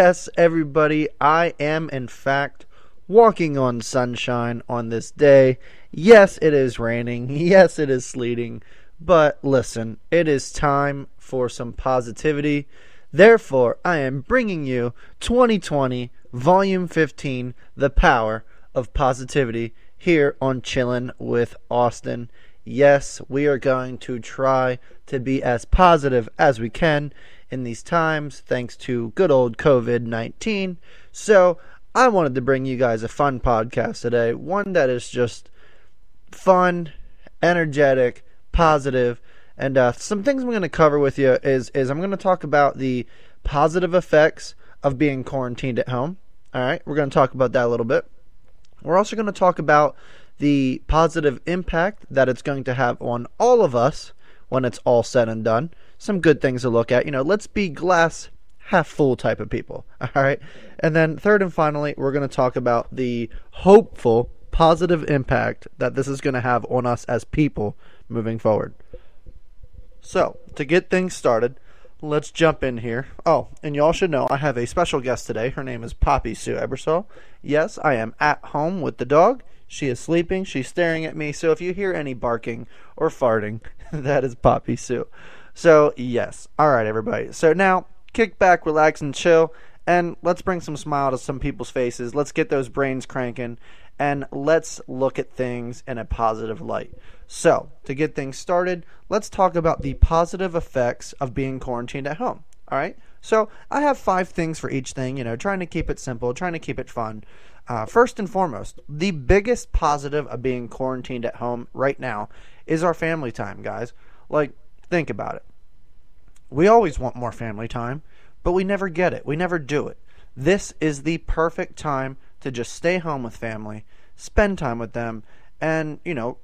Yes, everybody, I am in fact walking on sunshine on this day. Yes, it is raining. Yes, it is sleeting. But listen, it is time for some positivity. Therefore, I am bringing you 2020 Volume 15 The Power of Positivity here on Chillin' with Austin. Yes, we are going to try to be as positive as we can in these times, thanks to good old COVID 19. So, I wanted to bring you guys a fun podcast today, one that is just fun, energetic, positive, and uh, some things I'm going to cover with you is is I'm going to talk about the positive effects of being quarantined at home. All right, we're going to talk about that a little bit. We're also going to talk about the positive impact that it's going to have on all of us when it's all said and done. Some good things to look at. You know, let's be glass half full type of people. All right. And then, third and finally, we're going to talk about the hopeful positive impact that this is going to have on us as people moving forward. So, to get things started, let's jump in here. Oh, and y'all should know I have a special guest today. Her name is Poppy Sue Ebersol. Yes, I am at home with the dog. She is sleeping. She's staring at me. So if you hear any barking or farting, that is Poppy Sue. So, yes. All right, everybody. So now, kick back, relax, and chill. And let's bring some smile to some people's faces. Let's get those brains cranking. And let's look at things in a positive light. So, to get things started, let's talk about the positive effects of being quarantined at home. All right? So, I have five things for each thing, you know, trying to keep it simple, trying to keep it fun. Uh, first and foremost, the biggest positive of being quarantined at home right now is our family time, guys. Like, think about it. We always want more family time, but we never get it. We never do it. This is the perfect time to just stay home with family, spend time with them, and, you know,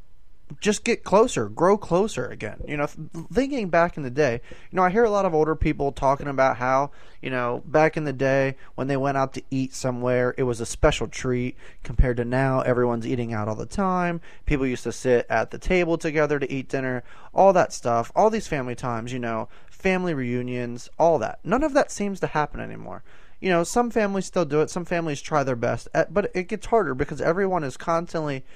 just get closer, grow closer again. You know, thinking back in the day, you know, I hear a lot of older people talking about how, you know, back in the day when they went out to eat somewhere, it was a special treat compared to now everyone's eating out all the time. People used to sit at the table together to eat dinner, all that stuff, all these family times, you know, family reunions, all that. None of that seems to happen anymore. You know, some families still do it, some families try their best, eh, but it gets harder because everyone is constantly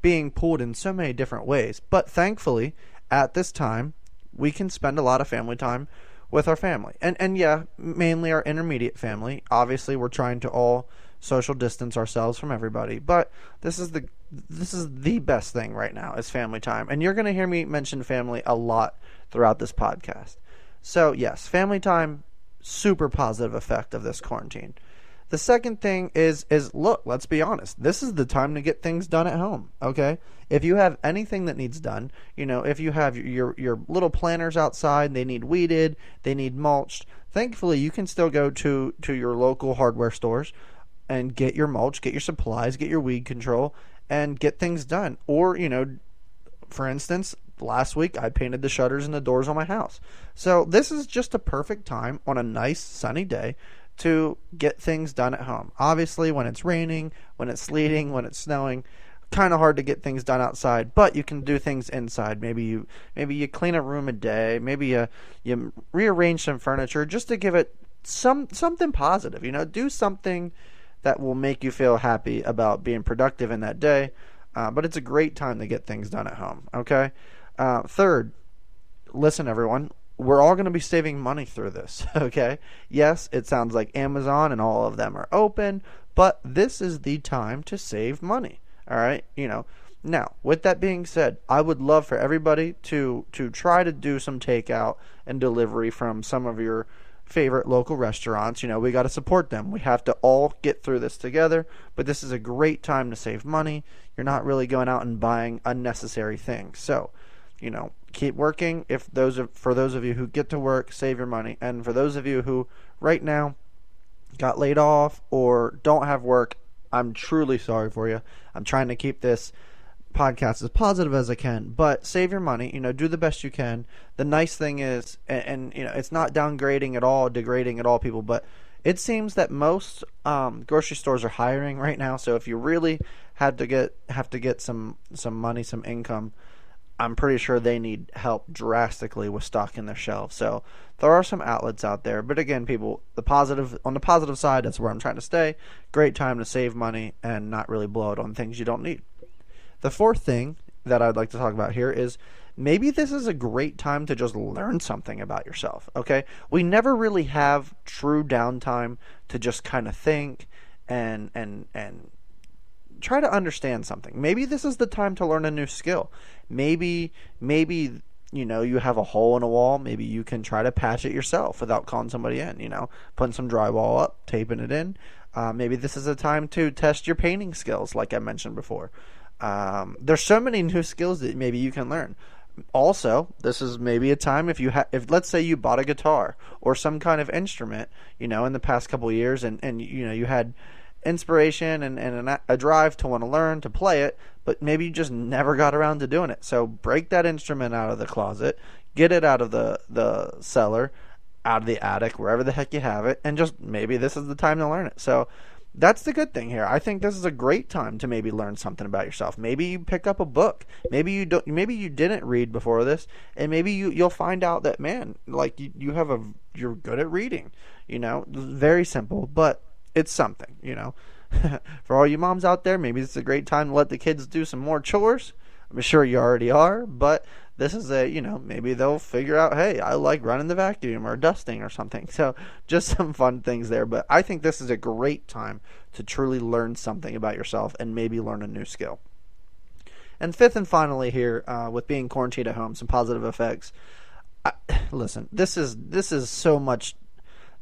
being pulled in so many different ways. But thankfully, at this time, we can spend a lot of family time with our family. And and yeah, mainly our intermediate family. Obviously, we're trying to all social distance ourselves from everybody, but this is the this is the best thing right now is family time. And you're going to hear me mention family a lot throughout this podcast. So, yes, family time super positive effect of this quarantine. The second thing is is look, let's be honest. This is the time to get things done at home, okay? If you have anything that needs done, you know, if you have your your little planters outside, they need weeded, they need mulched. Thankfully, you can still go to to your local hardware stores and get your mulch, get your supplies, get your weed control and get things done. Or, you know, for instance, last week I painted the shutters and the doors on my house. So, this is just a perfect time on a nice sunny day to get things done at home. Obviously, when it's raining, when it's sleeting, when it's snowing, kind of hard to get things done outside, but you can do things inside. Maybe you maybe you clean a room a day, maybe you you rearrange some furniture just to give it some something positive. You know, do something that will make you feel happy about being productive in that day. Uh, but it's a great time to get things done at home. Okay. Uh, third, listen, everyone we're all going to be saving money through this, okay? Yes, it sounds like Amazon and all of them are open, but this is the time to save money, all right? You know, now, with that being said, I would love for everybody to to try to do some takeout and delivery from some of your favorite local restaurants. You know, we got to support them. We have to all get through this together, but this is a great time to save money. You're not really going out and buying unnecessary things. So, you know, keep working. If those are, for those of you who get to work, save your money, and for those of you who right now got laid off or don't have work, I'm truly sorry for you. I'm trying to keep this podcast as positive as I can, but save your money. You know, do the best you can. The nice thing is, and, and you know, it's not downgrading at all, degrading at all, people, but it seems that most um, grocery stores are hiring right now. So if you really had to get have to get some some money, some income I'm pretty sure they need help drastically with stocking their shelves. So there are some outlets out there, but again, people, the positive on the positive side, that's where I'm trying to stay. Great time to save money and not really blow it on things you don't need. The fourth thing that I'd like to talk about here is maybe this is a great time to just learn something about yourself. Okay, we never really have true downtime to just kind of think and and and try to understand something. Maybe this is the time to learn a new skill. Maybe maybe you know you have a hole in a wall. Maybe you can try to patch it yourself without calling somebody in. You know, putting some drywall up, taping it in. Uh, maybe this is a time to test your painting skills, like I mentioned before. Um, there's so many new skills that maybe you can learn. Also, this is maybe a time if you have, if let's say you bought a guitar or some kind of instrument, you know, in the past couple years, and and you know you had inspiration and, and a drive to want to learn to play it, but maybe you just never got around to doing it. So break that instrument out of the closet, get it out of the, the cellar, out of the attic, wherever the heck you have it, and just maybe this is the time to learn it. So that's the good thing here. I think this is a great time to maybe learn something about yourself. Maybe you pick up a book. Maybe you don't. Maybe you didn't read before this, and maybe you you'll find out that man, like you, you have a you're good at reading. You know, very simple, but it's something, you know. For all you moms out there, maybe it's a great time to let the kids do some more chores. I'm sure you already are, but this is a, you know, maybe they'll figure out, hey, I like running the vacuum or dusting or something. So just some fun things there. But I think this is a great time to truly learn something about yourself and maybe learn a new skill. And fifth and finally, here uh, with being quarantined at home, some positive effects. I, listen, this is this is so much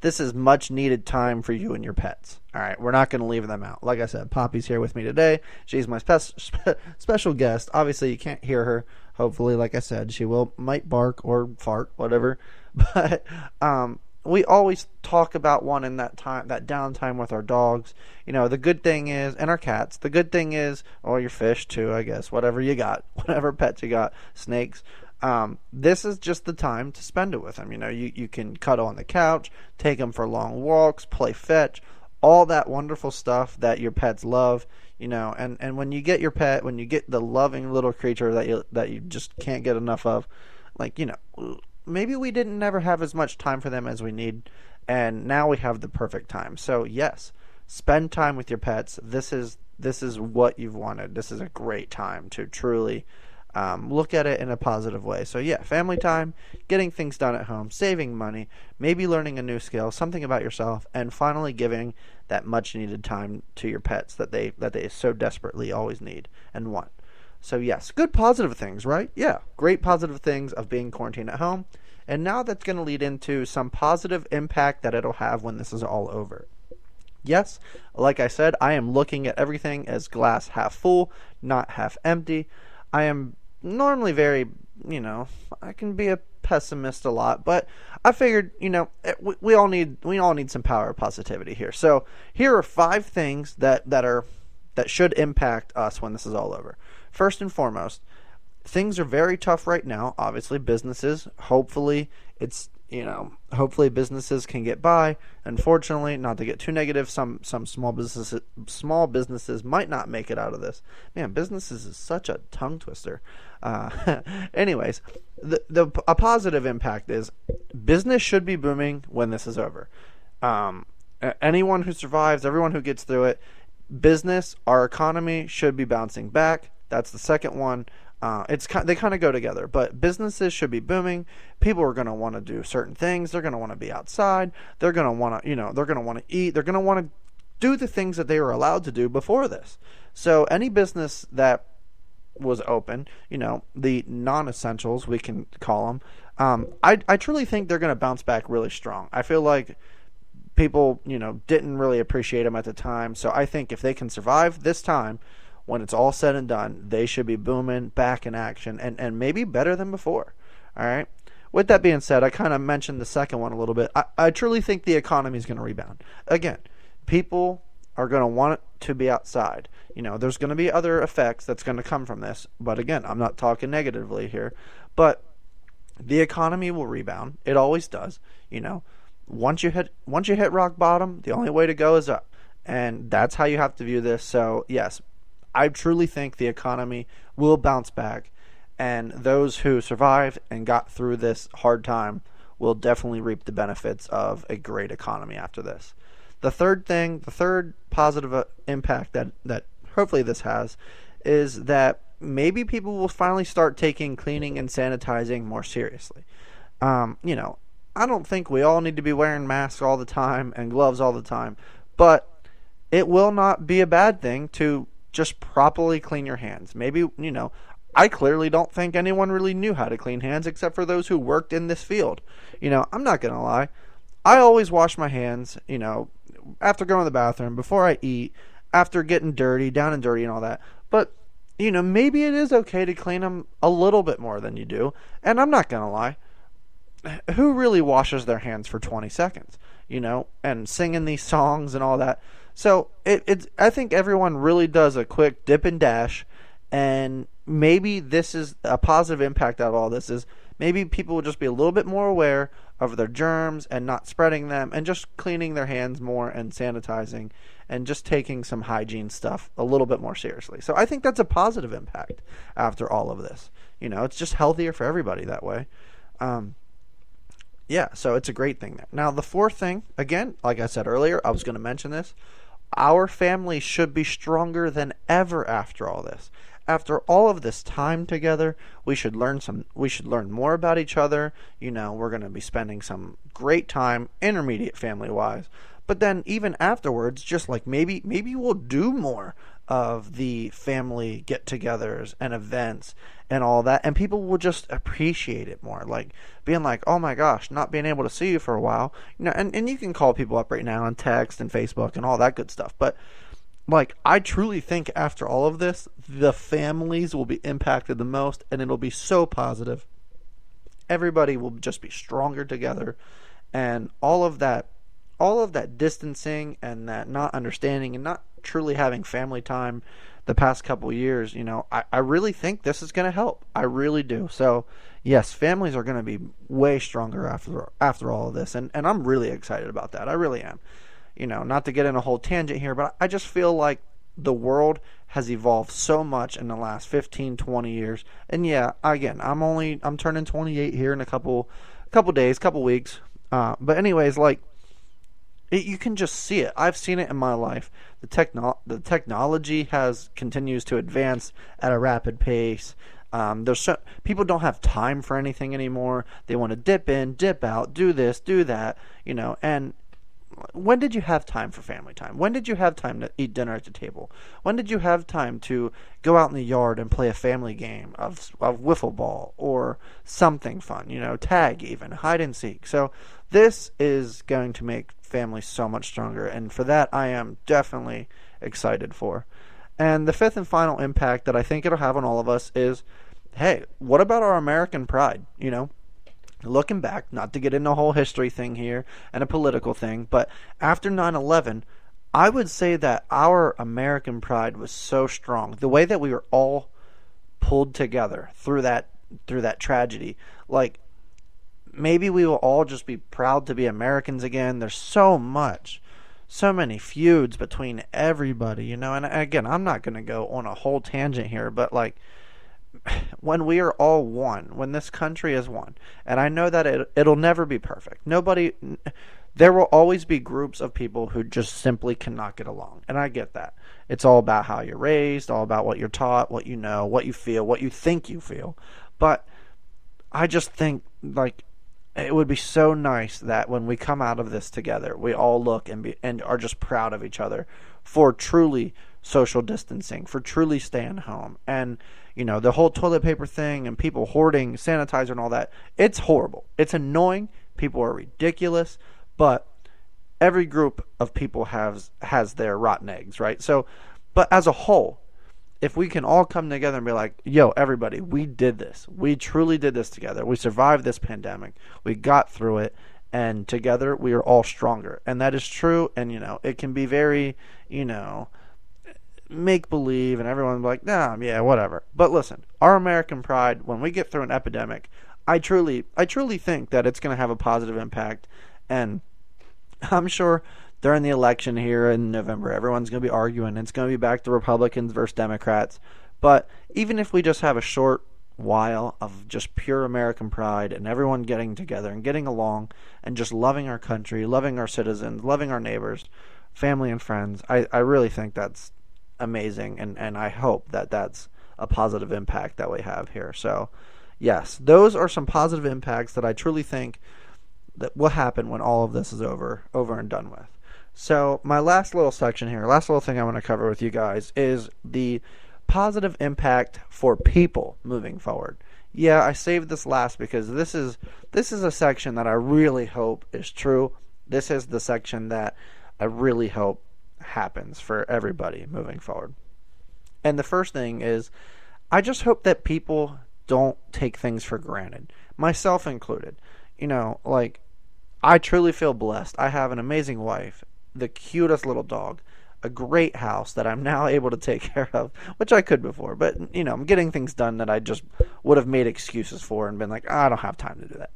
this is much needed time for you and your pets. All right, we're not going to leave them out. Like I said, Poppy's here with me today. She's my spe- spe- special guest. Obviously, you can't hear her. Hopefully, like I said, she will might bark or fart, whatever. But um, we always talk about in that time, that downtime with our dogs. You know, the good thing is, and our cats. The good thing is, or your fish too, I guess. Whatever you got, whatever pets you got, snakes. Um, this is just the time to spend it with them. You know, you, you can cuddle on the couch, take them for long walks, play fetch, all that wonderful stuff that your pets love. You know, and, and when you get your pet, when you get the loving little creature that you that you just can't get enough of, like you know, maybe we didn't never have as much time for them as we need, and now we have the perfect time. So yes, spend time with your pets. This is this is what you've wanted. This is a great time to truly um, look at it in a positive way. So yeah, family time, getting things done at home, saving money, maybe learning a new skill, something about yourself, and finally giving that much needed time to your pets that they that they so desperately always need and want. So yes, good positive things, right? Yeah, great positive things of being quarantined at home. And now that's going to lead into some positive impact that it'll have when this is all over. Yes, like I said, I am looking at everything as glass half full, not half empty. I am normally very, you know, I can be a pessimist a lot, but I figured, you know, eh, we, we all need we all need some power of positivity here. So here are five things that that are that should impact us when this is all over. First and foremost, things are very tough right now. Obviously, businesses. Hopefully, it's you know, hopefully businesses can get by. Unfortunately, not to get too negative, some some small businesses small businesses might not make it out of this. Man, businesses is such a tongue twister. Uh, anyways, the the a positive impact is business should be booming when this is over. Um, anyone who survives, everyone who gets through it, business, our economy should be bouncing back. That's the second one. Uh, it's they kind of go together, but businesses should be booming. People are going to want to do certain things. They're going to want to be outside. They're going to want to, you know, they're going to want to eat. They're going to want to do the things that they were allowed to do before this. So any business that was open, you know, the non-essentials we can call them. Um, I I truly think they're going to bounce back really strong. I feel like people, you know, didn't really appreciate them at the time. So I think if they can survive this time when it's all said and done, they should be booming back in action and, and maybe better than before. All right. With that being said, I kind of mentioned the second one a little bit. I, I truly think the economy is going to rebound. Again, people are going to want to be outside. You know, there's going to be other effects that's going to come from this. But again, I'm not talking negatively here. But the economy will rebound. It always does. You know, once you hit once you hit rock bottom, the only way to go is up. And that's how you have to view this. So, yes, I truly think the economy will bounce back. And those who survived and got through this hard time will definitely reap the benefits of a great economy after this. The third thing, the third positive uh, impact that, that hopefully this has is that maybe people will finally start taking cleaning and sanitizing more seriously. Um, you know, I don't think we all need to be wearing masks all the time and gloves all the time, but it will not be a bad thing to just properly clean your hands. Maybe, you know, I clearly don't think anyone really knew how to clean hands except for those who worked in this field. You know, I'm not going to lie. I always wash my hands, you know, after going to the bathroom, before I eat, after getting dirty, down and dirty and all that. But, you know, maybe it is okay to clean them a little bit more than you do. And I'm not going to lie. Who really washes their hands for 20 seconds, you know, and singing these songs and all that? So it, it's, I think everyone really does a quick dip and dash and maybe this is a positive impact out of all this is maybe people will just be a little bit more aware of their germs and not spreading them and just cleaning their hands more and sanitizing and just taking some hygiene stuff a little bit more seriously. So I think that's a positive impact after all of this. You know, it's just healthier for everybody that way. Um, yeah, so it's a great thing there. Now, the fourth thing, again, like I said earlier, I was going to mention this. Our family should be stronger than ever after all this after all of this time together, we should learn some we should learn more about each other. You know, we're going to be spending some great time intermediate family wise. But then even afterwards, just like maybe maybe we'll do more of the family get-togethers and events and all that and people will just appreciate it more like being like oh my gosh not being able to see you for a while you know and, and you can call people up right now on text and facebook and all that good stuff but like I truly think after all of this, the families will be impacted the most, and it'll be so positive. Everybody will just be stronger together, and all of that, all of that distancing and that not understanding and not truly having family time the past couple years, you know, I, I really think this is going to help. I really do. So, yes, families are going to be way stronger after after all of this, and and I'm really excited about that. I really am you know, not to get in a whole tangent here, but I just feel like the world has evolved so much in the last 15, 20 years. And yeah, again, I'm only I'm turning 28 here in a couple couple days, couple weeks. Uh, but anyways, like it, you can just see it. I've seen it in my life. The techno- the technology has continues to advance at a rapid pace. Um, there's so, people don't have time for anything anymore. They want to dip in, dip out, do this, do that, you know, and when did you have time for family time? When did you have time to eat dinner at the table? When did you have time to go out in the yard and play a family game of of wiffle ball or something fun, you know, tag even, hide and seek. So this is going to make families so much stronger and for that I am definitely excited for. And the fifth and final impact that I think it'll have on all of us is hey, what about our American pride, you know? looking back, not to get into a whole history thing here and a political thing, but after 9 11, I would say that our American pride was so strong. The way that we were all pulled together through that through that tragedy, like maybe we will all just be proud to be Americans again. There's so much, so many feuds between everybody, you know. And again, I'm not going to go on a whole tangent here, but like when we are all one, when this country is one, and I know that it, it'll never be perfect. Nobody, there will always be groups of people who just simply cannot get along, and I get that. It's all about how you're raised, all about what you're taught, what you know, what you feel, what you think you feel. But I just think like it would be so nice that when we come out of this together, we all look and be and are just proud of each other for truly social distancing, for truly staying home, and you know, the whole toilet paper thing and people hoarding sanitizer and all that. It's horrible. It's annoying. People are ridiculous, but every group of people has has their rotten eggs, right? So, but as a whole, if we can all come together and be like, "Yo, everybody, we did this. We truly did this together. We survived this pandemic. We got through it." And together we are all stronger. And that is true. And, you know, it can be very, you know, make believe and everyone's like, nah, yeah, whatever. But listen, our American pride, when we get through an epidemic, I truly, I truly think that it's going to have a positive impact. And I'm sure during the election here in November, everyone's going to be arguing. It's going to be back to Republicans versus Democrats. But even if we just have a short while of just pure American pride and everyone getting together and getting along and just loving our country, loving our citizens, loving our neighbors, family and friends. I, I really think that's amazing and, and I hope that that's a positive impact that we have here. So, yes, those are some positive impacts that I truly think that will happen when all of this is over over and done with. So, my last little section here, last little thing I want to cover with you guys is the positive impact for people moving forward. Yeah, I saved this last because this is this is a section that I really hope is true. This is the section that I really hope happens for everybody moving forward. And the first thing is I just hope that people don't take things for granted, myself included. You know, like I truly feel blessed. I have an amazing wife, the cutest little dog, a great house that I'm now able to take care of, which I could before. But you know, I'm getting things done that I just would have made excuses for and been like, oh, I don't have time to do that.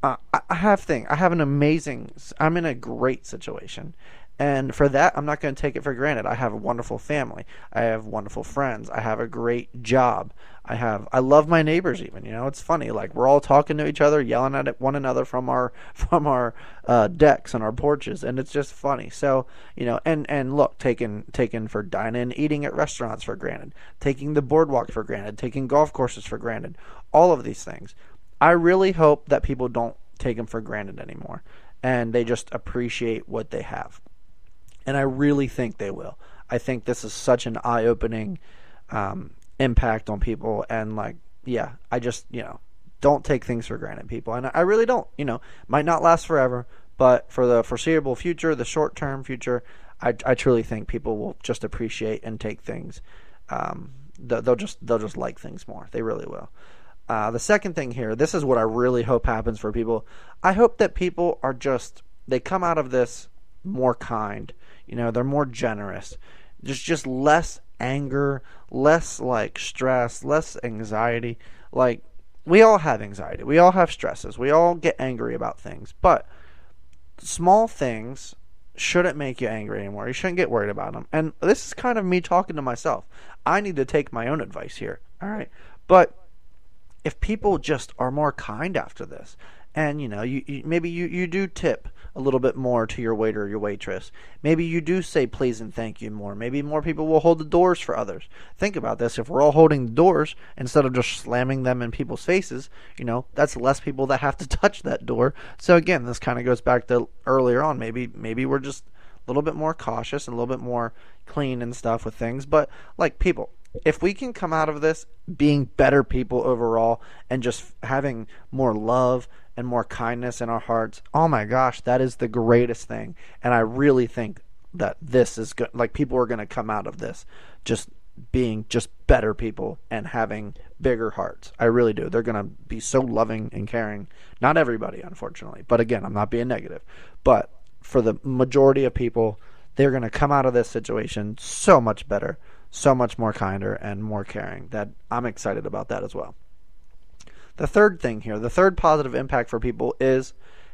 Uh, I have thing. I have an amazing. I'm in a great situation, and for that, I'm not going to take it for granted. I have a wonderful family. I have wonderful friends. I have a great job. I have I love my neighbors even. You know, it's funny. Like we're all talking to each other, yelling at one another from our from our uh, decks and our porches, and it's just funny. So you know, and and look, taking taking for dining, eating at restaurants for granted, taking the boardwalk for granted, taking golf courses for granted, all of these things. I really hope that people don't take them for granted anymore, and they just appreciate what they have and I really think they will. I think this is such an eye-opening um, impact on people, and like, yeah, I just you know don't take things for granted, people, and I really don't. You know, might not last forever, but for the foreseeable future, the short-term future, I, I truly think people will just appreciate and take things. Um, they'll just they'll just like things more. They really will. Uh, the second thing here, this is what I really hope happens for people. I hope that people are just they come out of this more kind you know, they're more generous. There's just less anger, less like stress, less anxiety. Like we all have anxiety. We all have stresses. We all get angry about things. But small things shouldn't make you angry anymore. You shouldn't get worried about them. And this is kind of me talking to myself. I need to take my own advice here. All right. But if people just are more kind after this, and you know, you, you maybe you, you do tip a little bit more to your waiter or your waitress. Maybe you do say please and thank you more. Maybe more people will hold the doors for others. Think about this. If we're all holding the doors instead of just slamming them in people's faces, you know, that's less people that have to touch that door. So again, this kind of goes back to earlier on. Maybe maybe we're just a little bit more cautious and a little bit more clean and stuff with things. But like people, if we can come out of this being better people overall and just having more love and more kindness in our hearts, oh my gosh, that is the greatest thing. And I really think that this is good. Like people are going to come out of this just being just better people and having bigger hearts. I really do. They're going to be so loving and caring. Not everybody, unfortunately. But again, I'm not being negative. But for the majority of people, they're going to come out of this situation so much better, so much more kinder and more caring that I'm excited about that as well. The third thing here, the third positive impact for people is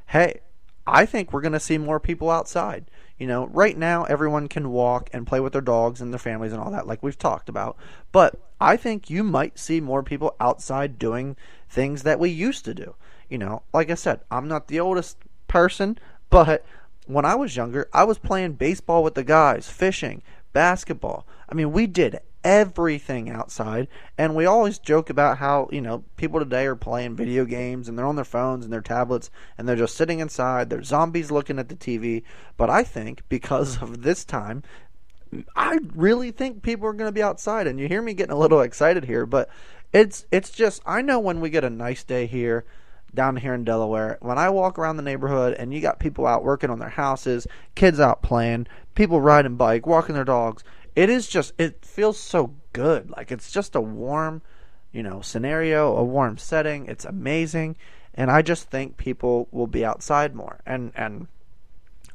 hey, I think we're going to see more people outside. You know, right now everyone can walk and play with their dogs and their families and all that, like we've talked about. But I think you might see more people outside doing things that we used to do. You know, like I said, I'm not the oldest person, but when I was younger, I was playing baseball with the guys, fishing, basketball. I mean, we did everything outside. And we always joke about how, you know, people today are playing video games and they're on their phones and their tablets and they're just sitting inside. They're zombies looking at the TV. But I think because of this time, I really think people are going to be outside. And you hear me getting a little excited here, but it's it's just I know when we get a nice day here down here in Delaware, when I walk around the neighborhood and you got people out working on their houses, kids out playing, people riding bike, walking their dogs, it is just it feels so good. Like it's just a warm, you know, scenario, a warm setting. It's amazing, and I just think people will be outside more. And and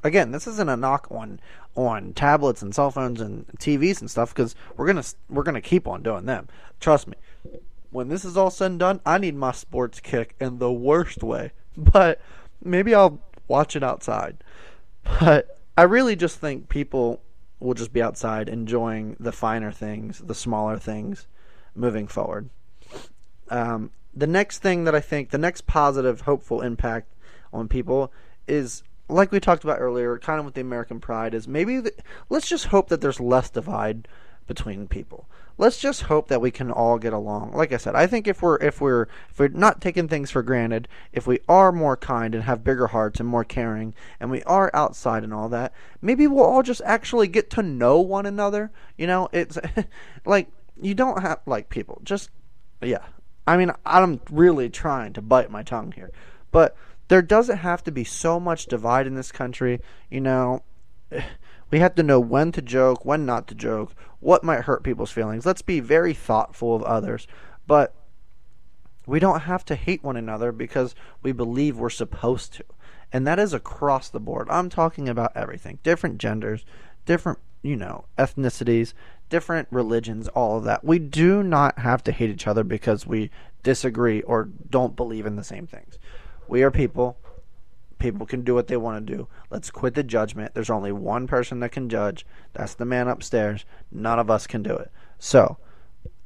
again, this isn't a knock on on tablets and cell phones and TVs and stuff because we're gonna we're gonna keep on doing them. Trust me. When this is all said and done, I need my sports kick in the worst way. But maybe I'll watch it outside. But I really just think people we'll just be outside enjoying the finer things, the smaller things moving forward. Um, the next thing that I think, the next positive, hopeful impact on people is like we talked about earlier, kind of with the American Pride, is maybe the, let's just hope that there's less divide between people. Let's just hope that we can all get along. Like I said, I think if we're if we're if we're not taking things for granted, if we are more kind and have bigger hearts and more caring, and we are outside and all that, maybe we'll all just actually get to know one another. You know, it's like you don't have like people just yeah. I mean, I'm really trying to bite my tongue here, but there doesn't have to be so much divide in this country. You know, we have to know when to joke, when not to joke, what might hurt people's feelings. Let's be very thoughtful of others, but we don't have to hate one another because we believe we're supposed to. And that is across the board. I'm talking about everything different genders, different, you know, ethnicities, different religions, all of that. We do not have to hate each other because we disagree or don't believe in the same things. We are people. People can do what they want to do. Let's quit the judgment. There's only one person that can judge. That's the man upstairs. None of us can do it. So,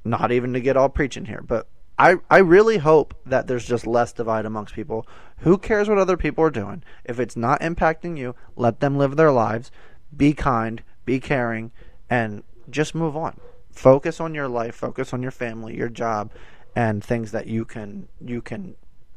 not even to get all preaching here, but I, I really hope that there's just less divide amongst people. Who cares what other people are doing? If it's not impacting you, let them live their lives. Be kind, be caring, and just move on. Focus on your life, focus on your family, your job, and things that you can you can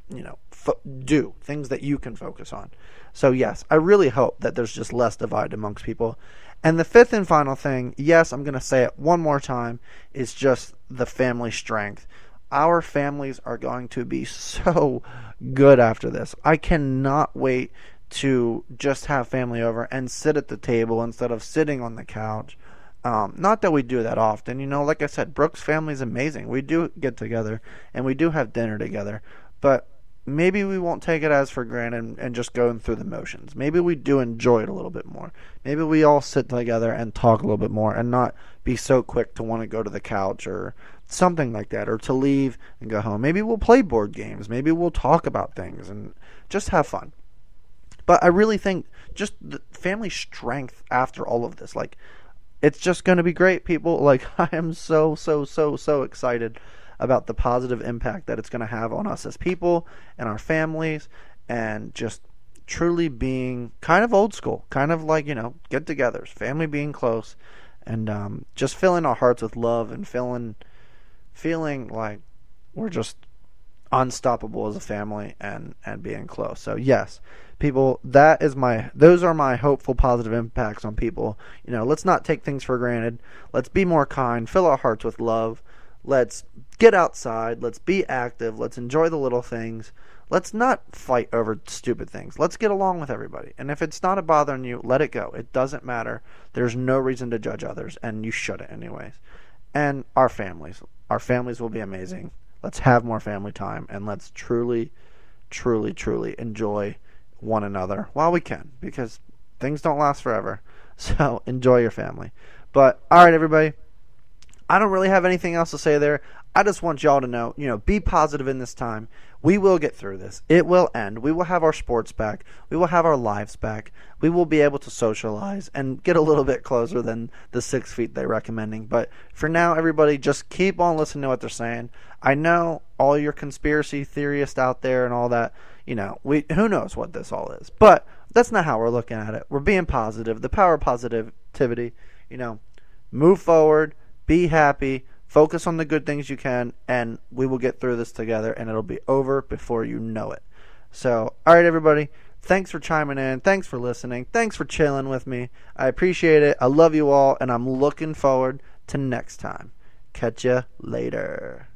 you know fo- do things that you can focus on. So yes i really hope that there's just less divide amongst people. And the fifth and final thing yes i'm going to say it one more time is just the family strength. Our families are going to be so good after this. I cannot wait to just have family over and sit at the table instead of sitting on the couch. Um, not that we do that often, you know. Like I said, Brooks' family is amazing. We do get together and we do have dinner together, but maybe we won't take it as for granted and, and just going through the motions. Maybe we do enjoy it a little bit more. Maybe we all sit together and talk a little bit more and not be so quick to want to go to the couch or something like that or to leave and go home. Maybe we'll play board games. Maybe we'll talk about things and just have fun. But I really think just the family strength after all of this, like, it's just going to be great, people. Like, I am so, so, so, so excited about the positive impact that it's going to have on us as people and our families and just truly being kind of old school, kind of like, you know, get togethers, family being close and um, just filling our hearts with love and feeling feeling like we're just unstoppable as a family and and being close. So yes, people, that is my those are my hopeful positive impacts on people. You know, let's not take things for granted. Let's be more kind, fill our hearts with love. Let's get outside. Let's be active. Let's enjoy the little things. Let's not fight over stupid things. Let's get along with everybody. And if it's not a bothering you, let it go. It doesn't matter. There's no reason to judge others, and you shouldn't, anyways. And our families. Our families will be amazing. Let's have more family time, and let's truly, truly, truly enjoy one another while we can, because things don't last forever. So enjoy your family. But, all right, everybody. I don't really have anything else to say there. I just want y'all to know, you know, be positive in this time. We will get through this. It will end. We will have our sports back. We will have our lives back. We will be able to socialize and get a little bit closer than the six feet they're recommending. But for now, everybody, just keep on listening to what they're saying. I know all your conspiracy theorists out there and all that. You know, we who knows what this all is, but that's not how we're looking at it. We're being positive. The power of positivity. You know, move forward. Be happy Focus on the good things you can, and we will get through this together, and it'll be over before you know it. So, all right, everybody. Thanks for chiming in. Thanks for listening. Thanks for chilling with me. I appreciate it. I love you all, and I'm looking forward to next time. Catch you later.